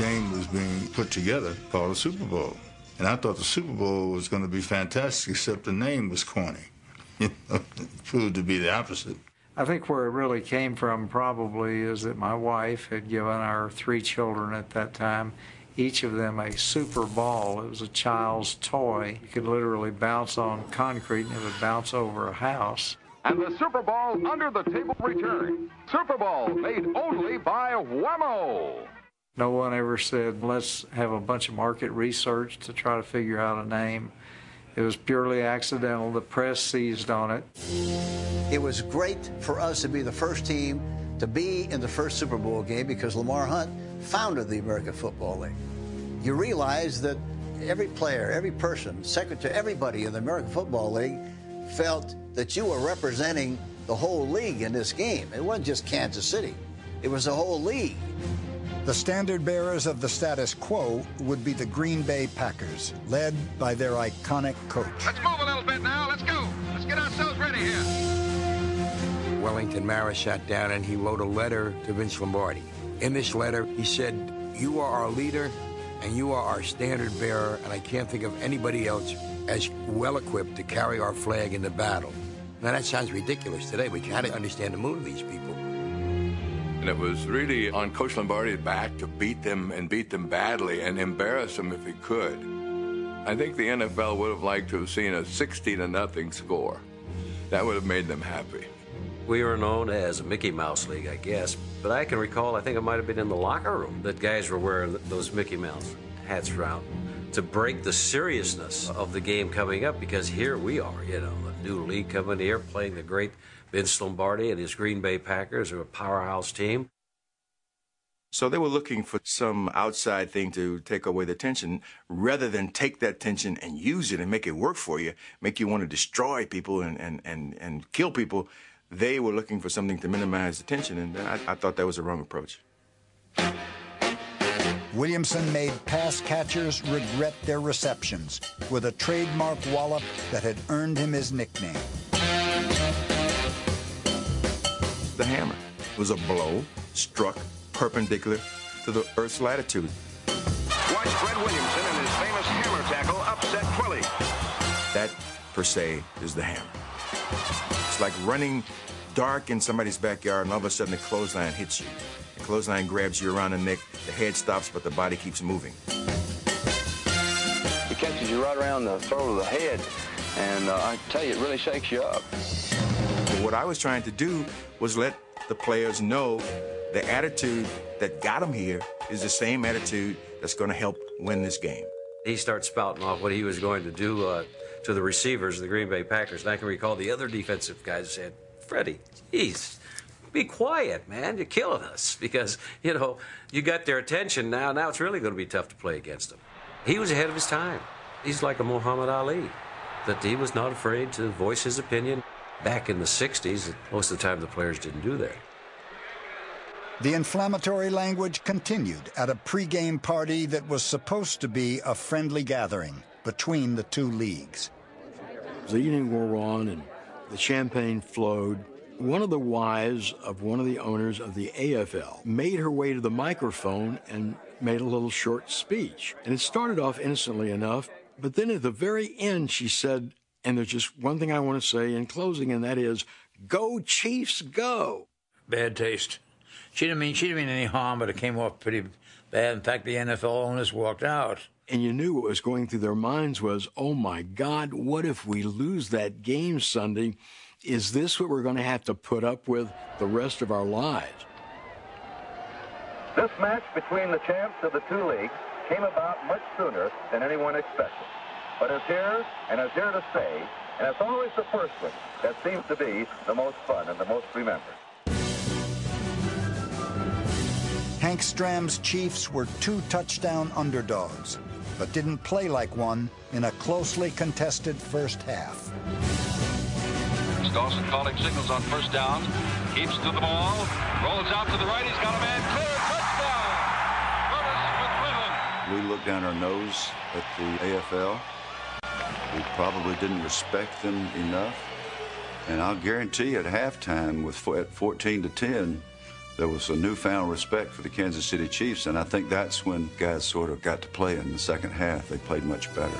Game was being put together called the Super Bowl. And I thought the Super Bowl was going to be fantastic, except the name was corny. You know, it proved to be the opposite. I think where it really came from probably is that my wife had given our three children at that time, each of them a super ball. It was a child's toy. You could literally bounce on concrete and it would bounce over a house. And the Super Bowl under the table return. Super Bowl made only by Wham-O. No one ever said, let's have a bunch of market research to try to figure out a name. It was purely accidental. The press seized on it. It was great for us to be the first team to be in the first Super Bowl game because Lamar Hunt founded the American Football League. You realize that every player, every person, secretary, everybody in the American Football League felt that you were representing the whole league in this game. It wasn't just Kansas City, it was the whole league. The standard bearers of the status quo would be the Green Bay Packers, led by their iconic coach. Let's move a little bit now. Let's go. Let's get ourselves ready here. Wellington Mara sat down and he wrote a letter to Vince Lombardi. In this letter, he said, You are our leader and you are our standard bearer, and I can't think of anybody else as well equipped to carry our flag in the battle. Now, that sounds ridiculous today, but you had to understand the mood of these people. And it was really on Coach Lombardi's back to beat them and beat them badly and embarrass them if he could. I think the NFL would have liked to have seen a 60 to nothing score. That would have made them happy. We were known as a Mickey Mouse League, I guess. But I can recall, I think it might have been in the locker room that guys were wearing those Mickey Mouse hats around to break the seriousness of the game coming up because here we are, you know, a new league coming here playing the great Vince Lombardi and his Green Bay Packers are a powerhouse team. So they were looking for some outside thing to take away the tension rather than take that tension and use it and make it work for you, make you want to destroy people and, and, and, and kill people. They were looking for something to minimize the tension, and I, I thought that was a wrong approach. Williamson made pass catchers regret their receptions with a trademark wallop that had earned him his nickname. The hammer It was a blow struck perpendicular to the Earth's latitude. Watch Fred Williamson and his famous hammer tackle upset Twilly. That, per se, is the hammer. It's like running dark in somebody's backyard and all of a sudden the clothesline hits you. The clothesline grabs you around the neck, the head stops, but the body keeps moving. It catches you right around the throat of the head, and uh, I tell you, it really shakes you up. What I was trying to do was let the players know the attitude that got them here is the same attitude that's going to help win this game. He starts spouting off what he was going to do uh, to the receivers of the Green Bay Packers. And I can recall the other defensive guys said, Freddie, geez, be quiet, man. You're killing us. Because, you know, you got their attention now. Now it's really going to be tough to play against them. He was ahead of his time. He's like a Muhammad Ali, that he was not afraid to voice his opinion. Back in the 60s, most of the time the players didn't do that. The inflammatory language continued at a pregame party that was supposed to be a friendly gathering between the two leagues. The evening wore on and the champagne flowed. One of the wives of one of the owners of the AFL made her way to the microphone and made a little short speech. And it started off innocently enough, but then at the very end, she said, and there's just one thing I want to say in closing, and that is, Go Chiefs, go! Bad taste. She didn't mean she didn't mean any harm, but it came off pretty bad. In fact, the NFL owners walked out. And you knew what was going through their minds was, oh my God, what if we lose that game Sunday? Is this what we're going to have to put up with the rest of our lives? This match between the champs of the two leagues came about much sooner than anyone expected. But it's here, and it's here to stay, and it's always the first one that seems to be the most fun and the most remembered. Hank Stram's Chiefs were two touchdown underdogs, but didn't play like one in a closely contested first half. Dawson calling signals on first down. Keeps to the ball. Rolls out to the right. He's got a man clear. Touchdown. We looked down our nose at the AFL. We probably didn't respect them enough. And I'll guarantee at halftime, with at 14 to 10, there was a newfound respect for the Kansas City Chiefs, and I think that's when guys sort of got to play in the second half. They played much better.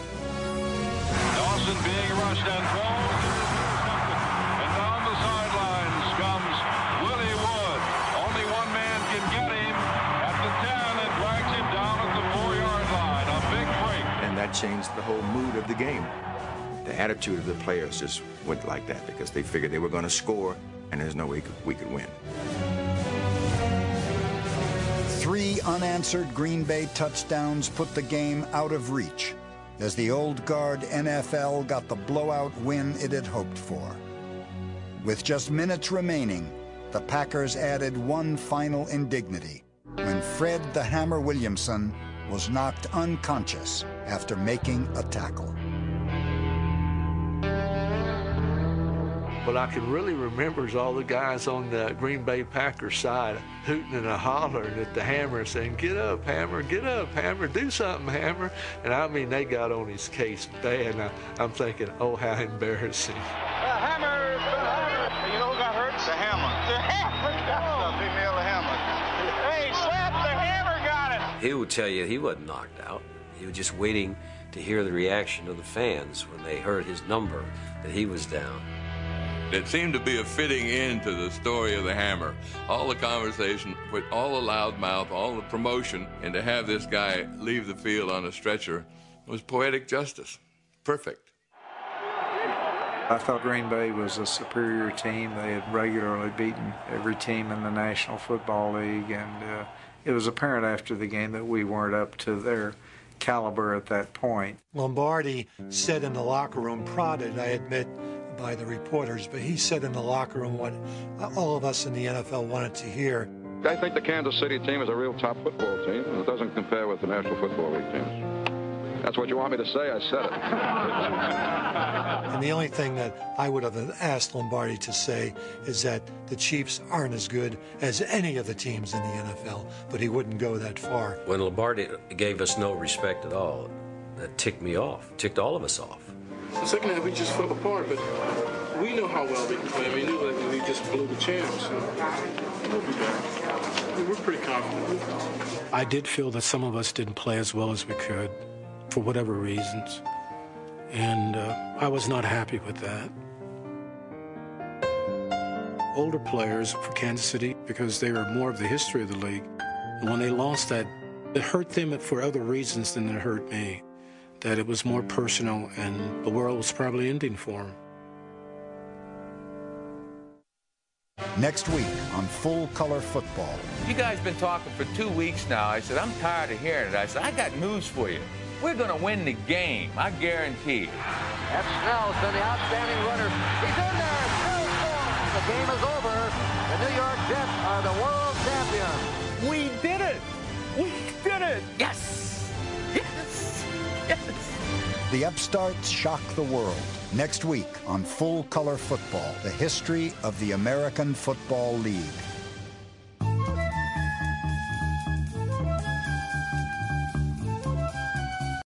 Dawson being rushed changed the whole mood of the game. The attitude of the players just went like that because they figured they were going to score and there's no way we could win. Three unanswered Green Bay touchdowns put the game out of reach as the old guard NFL got the blowout win it had hoped for. With just minutes remaining, the Packers added one final indignity when Fred the Hammer Williamson was knocked unconscious after making a tackle. What I can really remember is all the guys on the Green Bay Packers side hooting and hollering at the Hammer saying, get up, Hammer, get up, Hammer, do something, Hammer. And I mean, they got on his case bad. And I, I'm thinking, oh, how embarrassing. He would tell you he wasn't knocked out. He was just waiting to hear the reaction of the fans when they heard his number that he was down. It seemed to be a fitting end to the story of the hammer. All the conversation, with all the loudmouth, all the promotion, and to have this guy leave the field on a stretcher was poetic justice. Perfect. I thought Green Bay was a superior team. They had regularly beaten every team in the National Football League, and uh, it was apparent after the game that we weren't up to their caliber at that point. Lombardi said in the locker room, prodded, I admit, by the reporters, but he said in the locker room what all of us in the NFL wanted to hear. I think the Kansas City team is a real top football team, and it doesn't compare with the National Football League teams. That's what you want me to say, I said it. and the only thing that I would have asked Lombardi to say is that the Chiefs aren't as good as any of the teams in the NFL, but he wouldn't go that far. When Lombardi gave us no respect at all, that ticked me off, ticked all of us off. The second half, we just fell apart, but we know how well they can play. I mean, knew that we just blew the champs. So we'll be back. We're pretty confident. I did feel that some of us didn't play as well as we could for whatever reasons. And uh, I was not happy with that. Older players for Kansas City, because they were more of the history of the league, and when they lost that, it hurt them for other reasons than it hurt me that it was more personal and the world was probably ending for them. Next week on Full Color Football. You guys been talking for two weeks now. I said, I'm tired of hearing it. I said, I got news for you. We're going to win the game. I guarantee. That's Snell's been the outstanding runner. He's in there. The game is over. The New York Jets are the world champions. We did it. We did it. Yes. Yes. Yes. The upstarts shock the world. Next week on Full Color Football, the history of the American Football League.